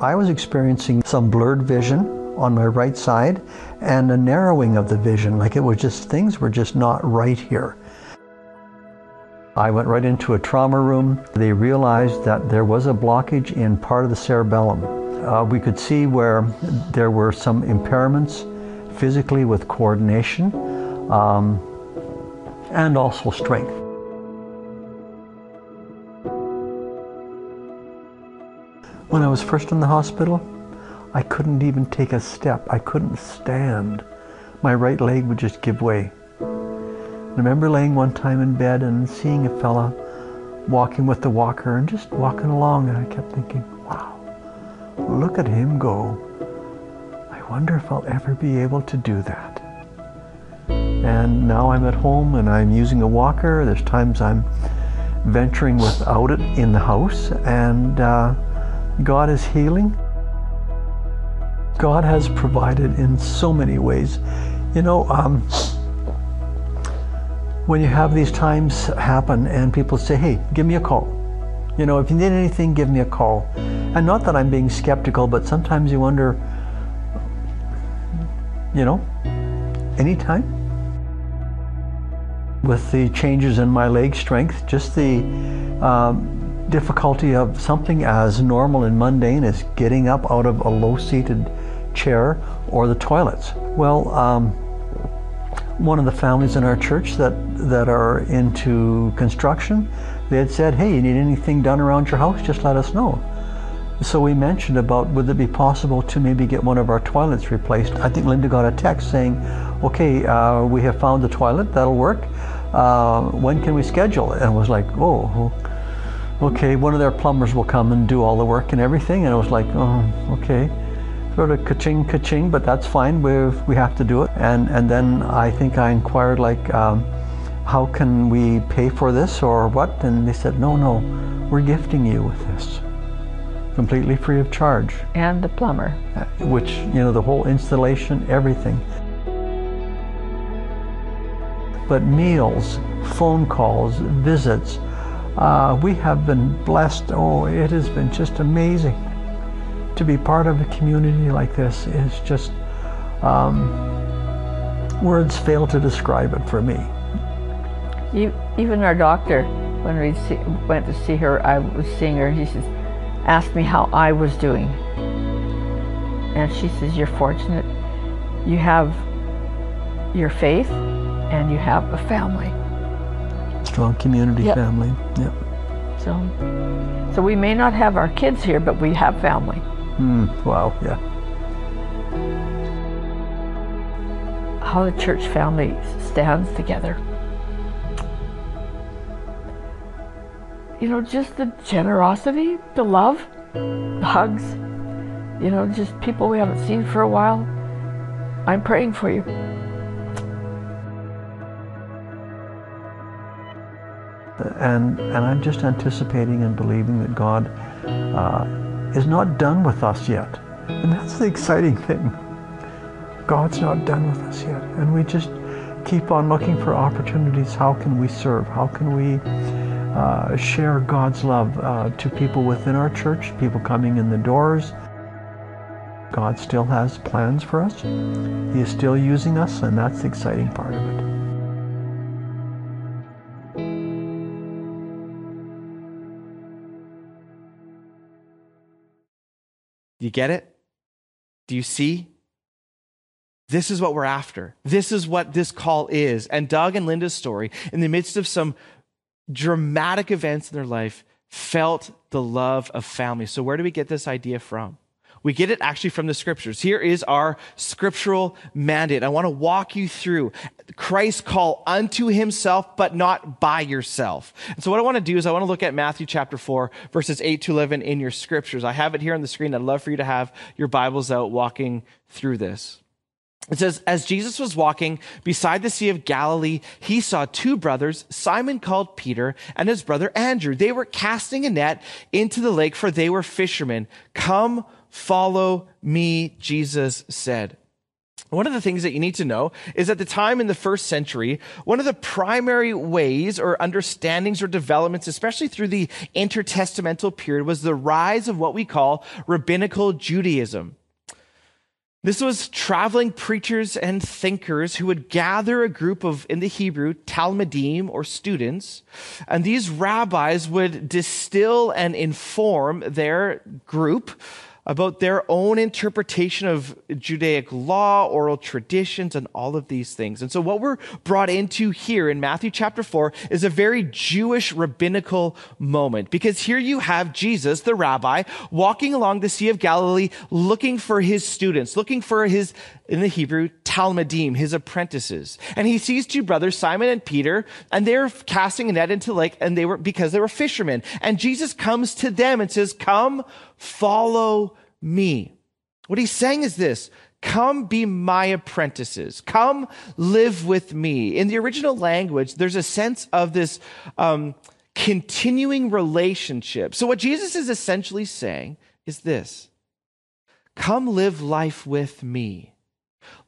I was experiencing some blurred vision on my right side and a narrowing of the vision. Like it was just, things were just not right here. I went right into a trauma room. They realized that there was a blockage in part of the cerebellum. Uh, we could see where there were some impairments physically with coordination um, and also strength. When I was first in the hospital, I couldn't even take a step. I couldn't stand. My right leg would just give way. I remember laying one time in bed and seeing a fella walking with the walker and just walking along, and I kept thinking, wow, look at him go. I wonder if I'll ever be able to do that. And now I'm at home and I'm using a walker. There's times I'm venturing without it in the house, and uh, God is healing. God has provided in so many ways. You know, um, when you have these times happen and people say, hey, give me a call. You know, if you need anything, give me a call. And not that I'm being skeptical, but sometimes you wonder, you know, anytime. With the changes in my leg strength, just the um, difficulty of something as normal and mundane as getting up out of a low seated chair or the toilets. Well, um, one of the families in our church that, that are into construction, they had said, hey, you need anything done around your house, just let us know. So we mentioned about would it be possible to maybe get one of our toilets replaced. I think Linda got a text saying, okay, uh, we have found the toilet, that'll work. Uh, when can we schedule? And it was like, oh, okay, one of their plumbers will come and do all the work and everything. And I was like, oh, okay sort of ka-ching, ka-ching, but that's fine. We we have to do it. And and then I think I inquired like, um, how can we pay for this or what? And they said, no, no, we're gifting you with this, completely free of charge. And the plumber. Uh, which you know the whole installation, everything. But meals, phone calls, visits. Uh, we have been blessed. Oh, it has been just amazing to be part of a community like this is just um, words fail to describe it for me. even our doctor, when we see, went to see her, I was seeing her. He says, asked me how I was doing, and she says, "You're fortunate. You have your faith, and you have a family. Strong community yep. family. Yep. So, so we may not have our kids here, but we have family." Hmm. wow, yeah. How the church family stands together. You know, just the generosity, the love, the hugs, you know, just people we haven't seen for a while. I'm praying for you. And, and I'm just anticipating and believing that God uh, is not done with us yet. And that's the exciting thing. God's not done with us yet. And we just keep on looking for opportunities. How can we serve? How can we uh, share God's love uh, to people within our church, people coming in the doors? God still has plans for us. He is still using us, and that's the exciting part of it. You get it? Do you see? This is what we're after. This is what this call is. And Doug and Linda's story, in the midst of some dramatic events in their life, felt the love of family. So, where do we get this idea from? We get it actually from the scriptures. Here is our scriptural mandate. I want to walk you through Christ's call unto himself, but not by yourself. And so what I want to do is I want to look at Matthew chapter 4, verses 8 to 11 in your scriptures. I have it here on the screen. I'd love for you to have your Bibles out walking through this. It says, As Jesus was walking beside the Sea of Galilee, he saw two brothers, Simon called Peter and his brother Andrew. They were casting a net into the lake, for they were fishermen. Come Follow me, Jesus said. One of the things that you need to know is at the time in the first century, one of the primary ways or understandings or developments, especially through the intertestamental period, was the rise of what we call rabbinical Judaism. This was traveling preachers and thinkers who would gather a group of, in the Hebrew, Talmudim or students, and these rabbis would distill and inform their group about their own interpretation of Judaic law, oral traditions, and all of these things. And so, what we're brought into here in Matthew chapter 4 is a very Jewish rabbinical moment because here you have Jesus, the rabbi, walking along the Sea of Galilee looking for his students, looking for his, in the Hebrew, Talmudim, his apprentices. And he sees two brothers, Simon and Peter, and they're casting a net into the lake, and they were, because they were fishermen. And Jesus comes to them and says, Come, follow me. What he's saying is this Come be my apprentices. Come live with me. In the original language, there's a sense of this um, continuing relationship. So, what Jesus is essentially saying is this Come live life with me.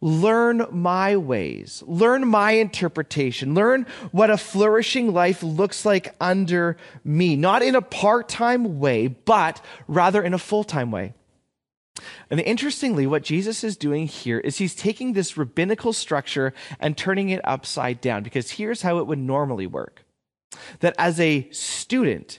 Learn my ways. Learn my interpretation. Learn what a flourishing life looks like under me. Not in a part time way, but rather in a full time way. And interestingly, what Jesus is doing here is he's taking this rabbinical structure and turning it upside down, because here's how it would normally work. That as a student,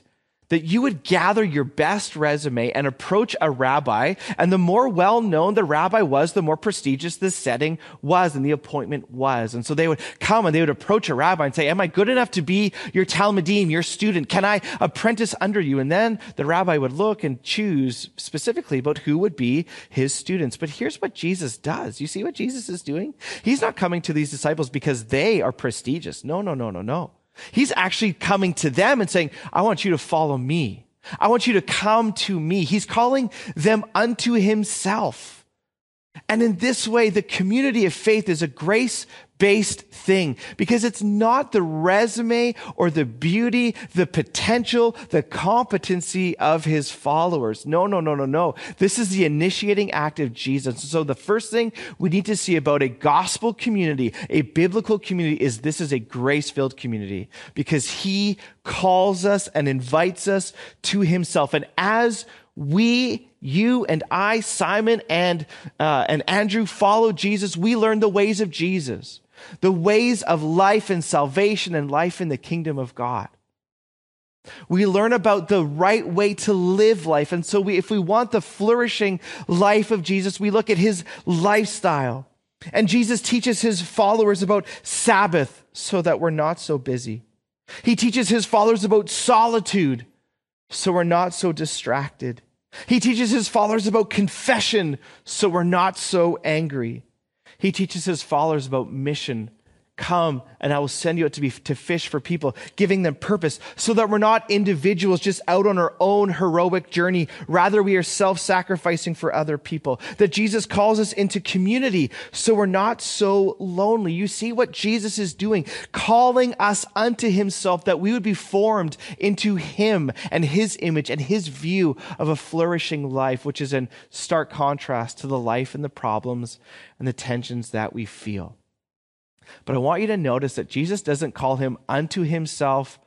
that you would gather your best resume and approach a rabbi. And the more well known the rabbi was, the more prestigious the setting was and the appointment was. And so they would come and they would approach a rabbi and say, Am I good enough to be your Talmudim, your student? Can I apprentice under you? And then the rabbi would look and choose specifically about who would be his students. But here's what Jesus does. You see what Jesus is doing? He's not coming to these disciples because they are prestigious. No, no, no, no, no. He's actually coming to them and saying, I want you to follow me. I want you to come to me. He's calling them unto himself. And in this way, the community of faith is a grace based thing because it's not the resume or the beauty, the potential, the competency of his followers. No, no, no, no, no. This is the initiating act of Jesus. So the first thing we need to see about a gospel community, a biblical community is this is a grace filled community because he calls us and invites us to himself. And as we you and I, Simon and, uh, and Andrew follow Jesus. We learn the ways of Jesus the ways of life and salvation and life in the kingdom of God. We learn about the right way to live life. And so we, if we want the flourishing life of Jesus, we look at his lifestyle. And Jesus teaches his followers about Sabbath so that we're not so busy. He teaches his followers about solitude so we're not so distracted. He teaches his followers about confession so we're not so angry. He teaches his followers about mission Come and I will send you out to be to fish for people, giving them purpose so that we're not individuals just out on our own heroic journey. Rather, we are self-sacrificing for other people. That Jesus calls us into community so we're not so lonely. You see what Jesus is doing, calling us unto himself that we would be formed into him and his image and his view of a flourishing life, which is in stark contrast to the life and the problems and the tensions that we feel. But I want you to notice that Jesus doesn't call him unto himself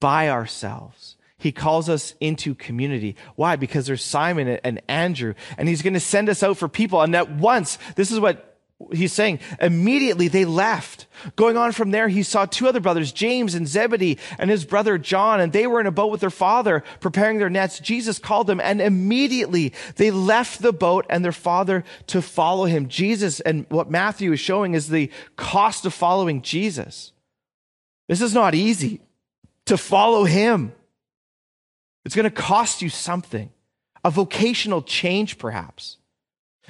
by ourselves. He calls us into community. Why? Because there's Simon and Andrew, and he's going to send us out for people. And at once, this is what he's saying immediately they left. Going on from there, he saw two other brothers, James and Zebedee, and his brother John, and they were in a boat with their father preparing their nets. Jesus called them, and immediately they left the boat and their father to follow him. Jesus, and what Matthew is showing is the cost of following Jesus. This is not easy to follow him. It's going to cost you something, a vocational change, perhaps.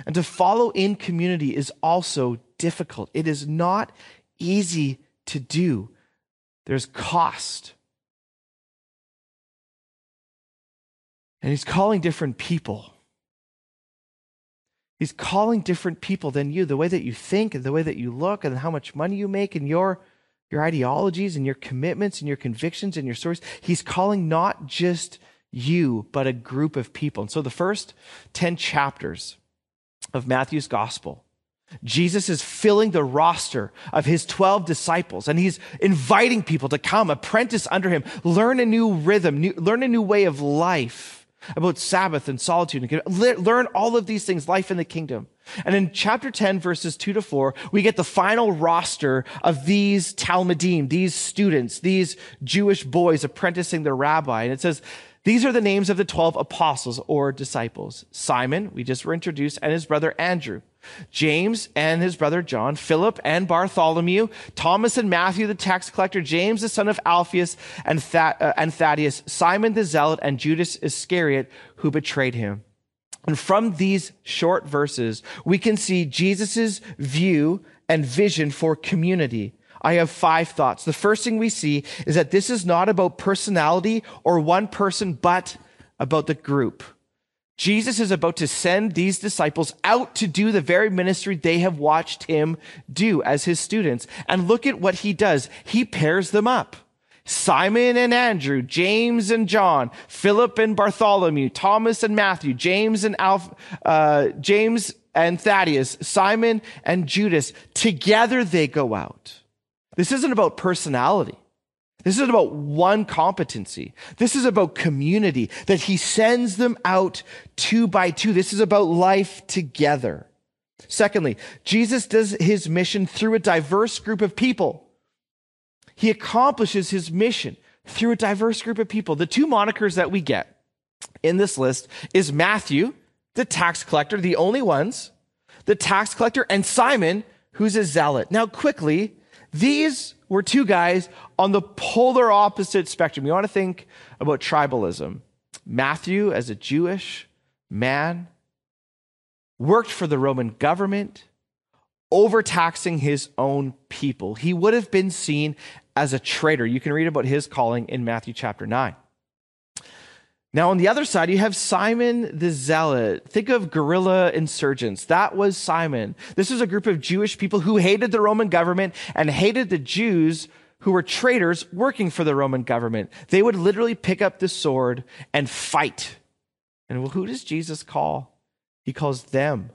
And to follow in community is also difficult. It is not easy to do, there's cost. And he's calling different people. He's calling different people than you, the way that you think and the way that you look and how much money you make and your, your ideologies and your commitments and your convictions and your stories. He's calling not just you, but a group of people. And so the first 10 chapters of Matthew's gospel Jesus is filling the roster of his 12 disciples and he's inviting people to come, apprentice under him, learn a new rhythm, new, learn a new way of life about Sabbath and solitude, and learn all of these things, life in the kingdom. And in chapter 10, verses 2 to 4, we get the final roster of these Talmudim, these students, these Jewish boys apprenticing the rabbi. And it says, these are the names of the 12 apostles or disciples Simon, we just were introduced, and his brother Andrew. James and his brother John, Philip and Bartholomew, Thomas and Matthew the tax collector, James the son of Alphaeus and, uh, and Thaddeus, Simon the zealot, and Judas Iscariot who betrayed him. And from these short verses, we can see Jesus' view and vision for community. I have five thoughts. The first thing we see is that this is not about personality or one person, but about the group. Jesus is about to send these disciples out to do the very ministry they have watched him do as his students. And look at what he does. He pairs them up. Simon and Andrew, James and John, Philip and Bartholomew, Thomas and Matthew, James and Alf, uh, James and Thaddeus, Simon and Judas. Together they go out. This isn't about personality. This isn't about one competency. This is about community, that he sends them out two by two. This is about life together. Secondly, Jesus does his mission through a diverse group of people. He accomplishes his mission through a diverse group of people. The two monikers that we get in this list is Matthew, the tax collector, the only ones, the tax collector, and Simon, who's a zealot. Now, quickly, these were two guys on the polar opposite spectrum. You want to think about tribalism. Matthew, as a Jewish man, worked for the Roman government, overtaxing his own people. He would have been seen as a traitor. You can read about his calling in Matthew chapter 9. Now, on the other side, you have Simon the Zealot. Think of guerrilla insurgents. That was Simon. This was a group of Jewish people who hated the Roman government and hated the Jews who were traitors working for the Roman government. They would literally pick up the sword and fight. And well, who does Jesus call? He calls them.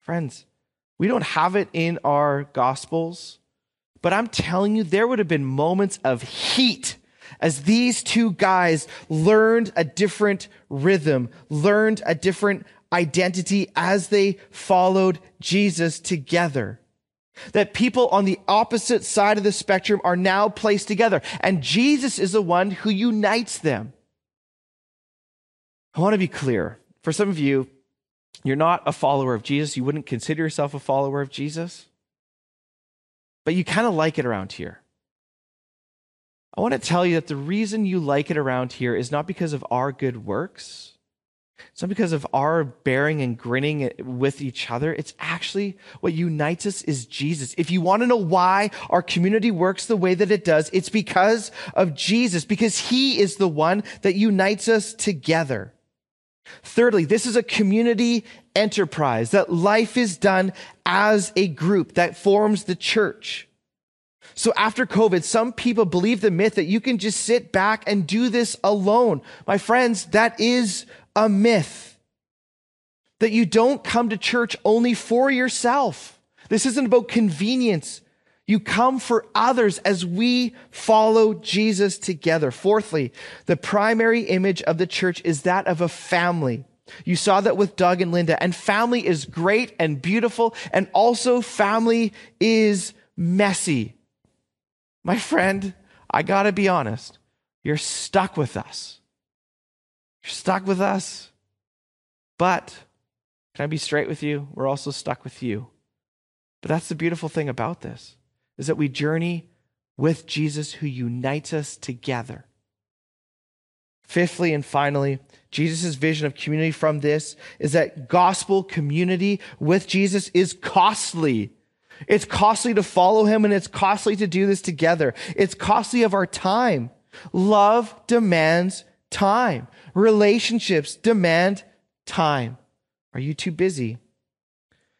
Friends, we don't have it in our gospels, but I'm telling you, there would have been moments of heat as these two guys learned a different rhythm, learned a different identity as they followed Jesus together. That people on the opposite side of the spectrum are now placed together, and Jesus is the one who unites them. I want to be clear. For some of you, you're not a follower of Jesus. You wouldn't consider yourself a follower of Jesus, but you kind of like it around here. I want to tell you that the reason you like it around here is not because of our good works. It's not because of our bearing and grinning with each other. It's actually what unites us is Jesus. If you want to know why our community works the way that it does, it's because of Jesus, because he is the one that unites us together. Thirdly, this is a community enterprise that life is done as a group that forms the church. So after COVID, some people believe the myth that you can just sit back and do this alone. My friends, that is a myth. That you don't come to church only for yourself. This isn't about convenience. You come for others as we follow Jesus together. Fourthly, the primary image of the church is that of a family. You saw that with Doug and Linda, and family is great and beautiful, and also family is messy. My friend, I gotta be honest. You're stuck with us. You're stuck with us. But can I be straight with you? We're also stuck with you. But that's the beautiful thing about this is that we journey with Jesus who unites us together. Fifthly and finally, Jesus' vision of community from this is that gospel community with Jesus is costly. It's costly to follow him and it's costly to do this together. It's costly of our time. Love demands time. Relationships demand time. Are you too busy?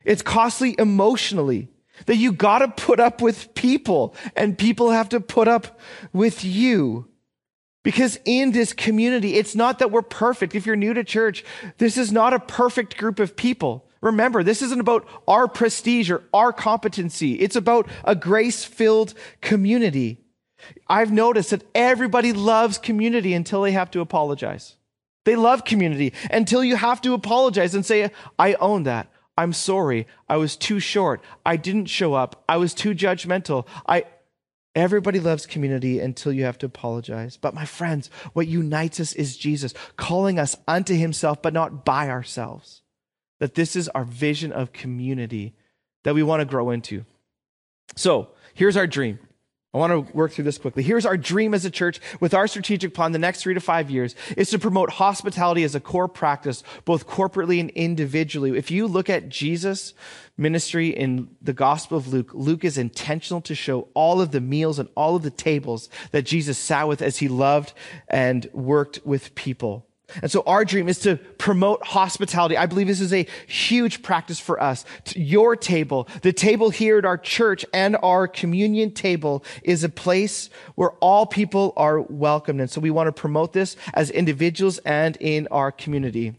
It's costly emotionally that you got to put up with people and people have to put up with you. Because in this community, it's not that we're perfect. If you're new to church, this is not a perfect group of people Remember, this isn't about our prestige or our competency. It's about a grace filled community. I've noticed that everybody loves community until they have to apologize. They love community until you have to apologize and say, I own that. I'm sorry. I was too short. I didn't show up. I was too judgmental. I, Everybody loves community until you have to apologize. But my friends, what unites us is Jesus calling us unto himself, but not by ourselves. That this is our vision of community that we want to grow into. So here's our dream. I want to work through this quickly. Here's our dream as a church with our strategic plan the next three to five years is to promote hospitality as a core practice, both corporately and individually. If you look at Jesus' ministry in the Gospel of Luke, Luke is intentional to show all of the meals and all of the tables that Jesus sat with as he loved and worked with people. And so our dream is to promote hospitality. I believe this is a huge practice for us. Your table, the table here at our church and our communion table is a place where all people are welcomed. And so we want to promote this as individuals and in our community.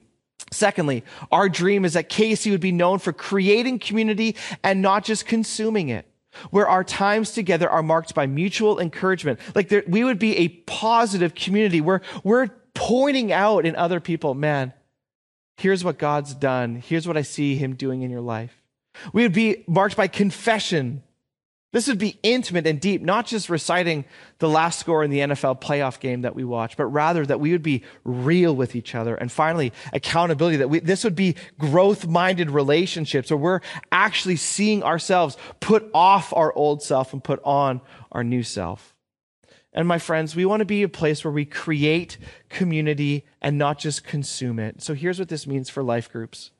Secondly, our dream is that KC would be known for creating community and not just consuming it where our times together are marked by mutual encouragement. Like there, we would be a positive community where we're pointing out in other people, man, here's what God's done. Here's what I see him doing in your life. We would be marked by confession. This would be intimate and deep, not just reciting the last score in the NFL playoff game that we watch, but rather that we would be real with each other. And finally, accountability, that we, this would be growth minded relationships where we're actually seeing ourselves put off our old self and put on our new self. And my friends, we want to be a place where we create community and not just consume it. So here's what this means for life groups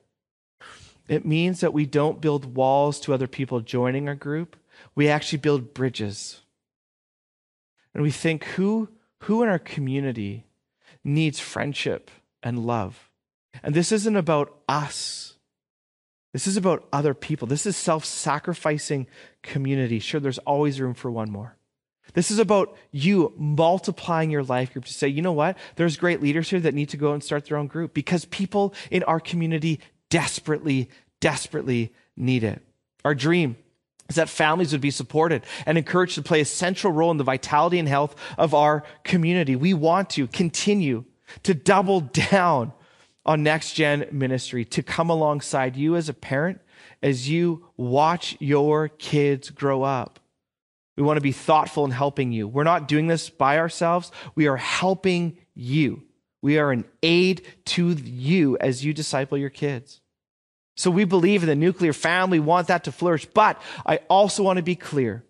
it means that we don't build walls to other people joining our group, we actually build bridges. And we think who, who in our community needs friendship and love? And this isn't about us. This is about other people. This is self sacrificing community. Sure, there's always room for one more. This is about you multiplying your life group to say, you know what? There's great leaders here that need to go and start their own group because people in our community desperately, desperately need it. Our dream is that families would be supported and encouraged to play a central role in the vitality and health of our community. We want to continue to double down on next gen ministry, to come alongside you as a parent as you watch your kids grow up we want to be thoughtful in helping you. We're not doing this by ourselves. We are helping you. We are an aid to you as you disciple your kids. So we believe in the nuclear family, want that to flourish. But I also want to be clear.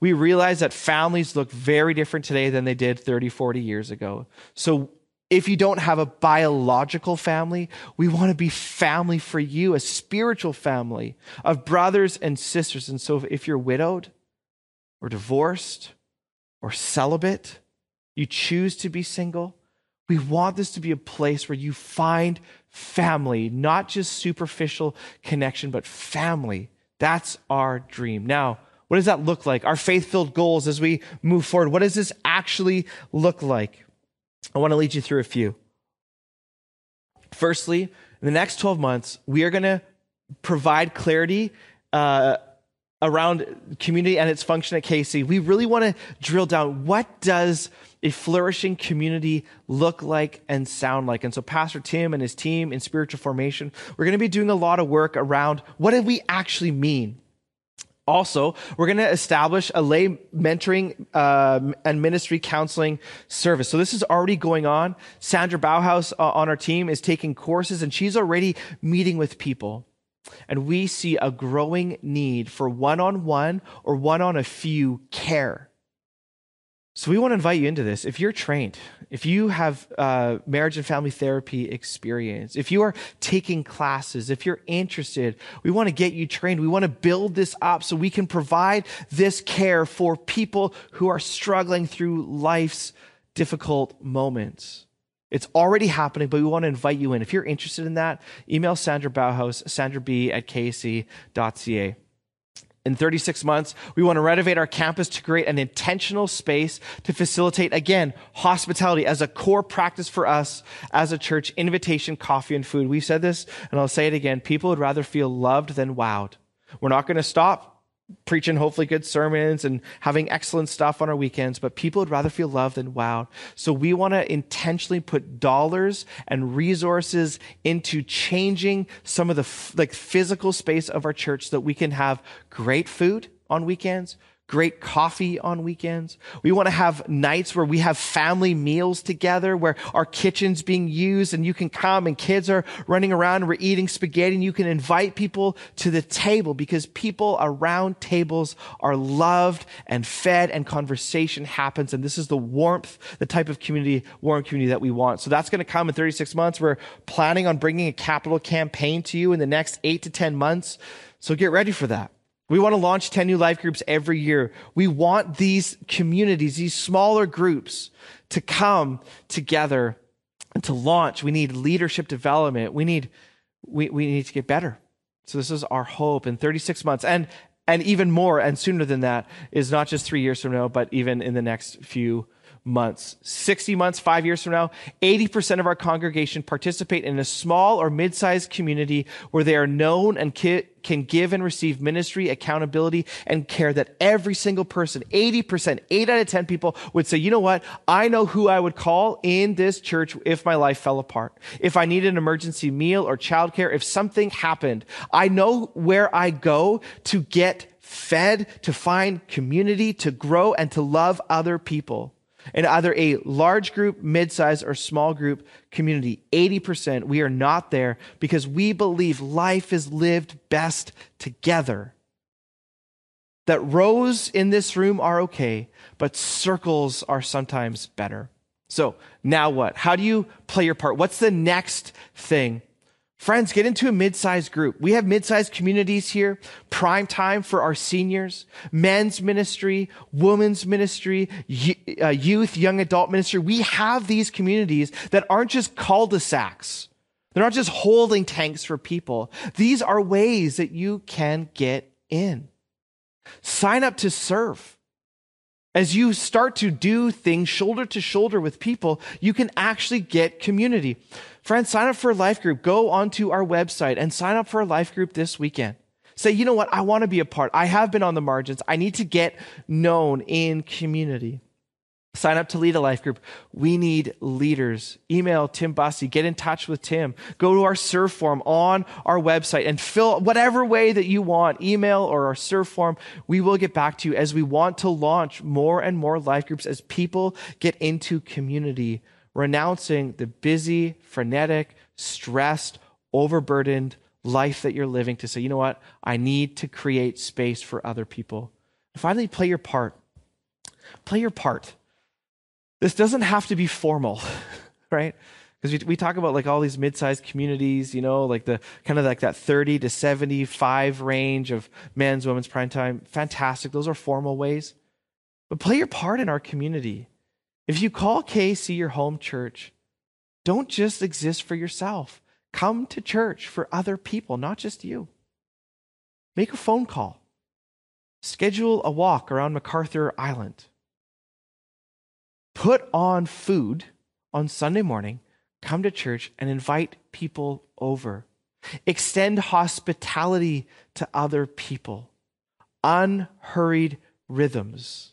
We realize that families look very different today than they did 30, 40 years ago. So if you don't have a biological family, we want to be family for you, a spiritual family of brothers and sisters. And so if you're widowed, or divorced or celibate, you choose to be single, we want this to be a place where you find family, not just superficial connection, but family. That's our dream. Now, what does that look like? Our faith filled goals as we move forward. What does this actually look like? I want to lead you through a few. Firstly, in the next 12 months, we are going to provide clarity uh, around community and its function at KC, we really want to drill down what does a flourishing community look like and sound like? And so Pastor Tim and his team in spiritual formation, we're going to be doing a lot of work around what do we actually mean? Also, we're going to establish a lay mentoring uh, and ministry counseling service. So this is already going on. Sandra Bauhaus uh, on our team is taking courses and she's already meeting with people. And we see a growing need for one on one or one on a few care. So we want to invite you into this. If you're trained, if you have uh, marriage and family therapy experience, if you are taking classes, if you're interested, we want to get you trained. We want to build this up so we can provide this care for people who are struggling through life's difficult moments. It's already happening, but we want to invite you in. If you're interested in that, email Sandra Bauhaus, sandra b at kc.ca. In 36 months, we want to renovate our campus to create an intentional space to facilitate, again, hospitality as a core practice for us as a church, invitation, coffee, and food. We said this, and I'll say it again. People would rather feel loved than wowed. We're not going to stop preaching hopefully good sermons and having excellent stuff on our weekends, but people would rather feel loved than wowed. So we want to intentionally put dollars and resources into changing some of the like physical space of our church so that we can have great food on weekends, great coffee on weekends. We want to have nights where we have family meals together, where our kitchen's being used and you can come and kids are running around and we're eating spaghetti and you can invite people to the table because people around tables are loved and fed and conversation happens. And this is the warmth, the type of community, warm community that we want. So that's going to come in 36 months. We're planning on bringing a capital campaign to you in the next eight to 10 months. So get ready for that. We want to launch 10 new life groups every year. We want these communities, these smaller groups to come together and to launch. We need leadership development. We need, we, we need to get better. So this is our hope in 36 months and, and even more and sooner than that is not just three years from now, but even in the next few months. 60 months, five years from now, 80% of our congregation participate in a small or mid-sized community where they are known and ki- can give and receive ministry, accountability, and care that every single person, 80%, 8 out of 10 people would say, you know what? I know who I would call in this church if my life fell apart. If I need an emergency meal or childcare, if something happened, I know where I go to get fed, to find community, to grow, and to love other people in either a large group, mid-size, or small group community. 80% we are not there because we believe life is lived best together. That rows in this room are okay, but circles are sometimes better. So now what? How do you play your part? What's the next thing? Friends, get into a mid-sized group. We have mid-sized communities here, prime time for our seniors, men's ministry, women's ministry, uh, youth, young adult ministry. We have these communities that aren't just cul-de-sacs. They're not just holding tanks for people. These are ways that you can get in. Sign up to serve. As you start to do things shoulder to shoulder with people, you can actually get community. Friends, sign up for a life group. Go onto our website and sign up for a life group this weekend. Say, you know what? I want to be a part. I have been on the margins. I need to get known in community. Sign up to lead a life group. We need leaders. Email Tim Bussey. Get in touch with Tim. Go to our serve form on our website and fill whatever way that you want, email or our serve form. We will get back to you as we want to launch more and more life groups as people get into community renouncing the busy, frenetic, stressed, overburdened life that you're living to say, you know what? I need to create space for other people. And finally, play your part. Play your part. This doesn't have to be formal, right? Because we, we talk about like all these mid-sized communities, you know, like the kind of like that 30 to 75 range of men's, women's prime time. Fantastic. Those are formal ways. But play your part in our community. If you call KC your home church, don't just exist for yourself. Come to church for other people, not just you. Make a phone call. Schedule a walk around MacArthur Island. Put on food on Sunday morning, come to church, and invite people over. Extend hospitality to other people. Unhurried rhythms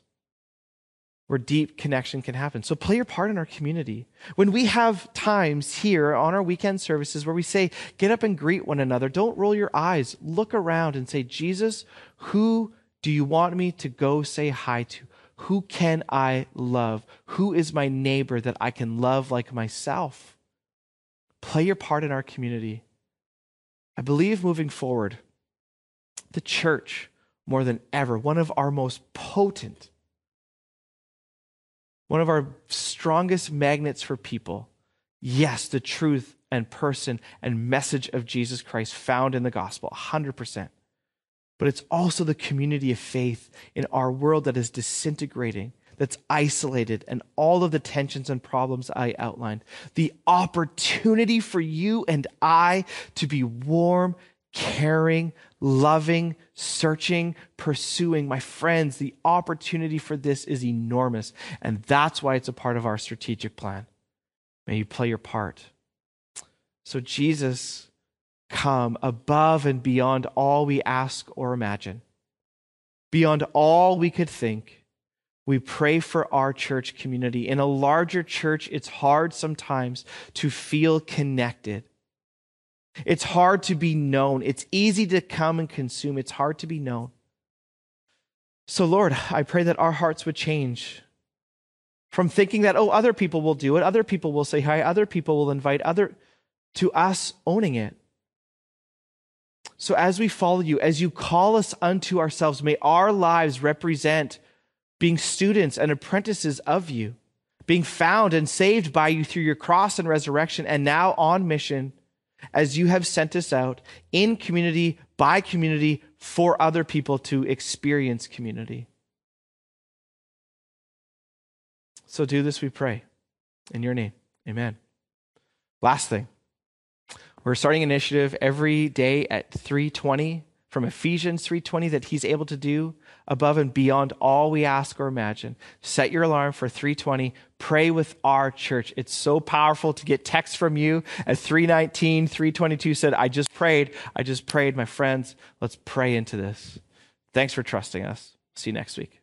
where deep connection can happen. So play your part in our community. When we have times here on our weekend services where we say, get up and greet one another, don't roll your eyes. Look around and say, Jesus, who do you want me to go say hi to? Who can I love? Who is my neighbor that I can love like myself? Play your part in our community. I believe moving forward, the church, more than ever, one of our most potent one of our strongest magnets for people. Yes, the truth and person and message of Jesus Christ found in the gospel, 100%. But it's also the community of faith in our world that is disintegrating, that's isolated, and all of the tensions and problems I outlined. The opportunity for you and I to be warm, caring, loving, searching, pursuing. My friends, the opportunity for this is enormous. And that's why it's a part of our strategic plan. May you play your part. So, Jesus, come above and beyond all we ask or imagine, beyond all we could think. We pray for our church community. In a larger church, it's hard sometimes to feel connected. It's hard to be known. It's easy to come and consume. It's hard to be known. So, Lord, I pray that our hearts would change from thinking that, oh, other people will do it, other people will say hi, other people will invite, other, to us owning it. So, as we follow you, as you call us unto ourselves, may our lives represent being students and apprentices of you, being found and saved by you through your cross and resurrection, and now on mission as you have sent us out in community, by community, for other people to experience community. So do this, we pray. In your name, amen. Last thing. We're starting an initiative every day at 320 from Ephesians 3:20 that he's able to do above and beyond all we ask or imagine. Set your alarm for 320. Pray with our church. It's so powerful to get text from you at 319, 322 said, I just prayed. I just prayed. My friends, let's pray into this. Thanks for trusting us. See you next week.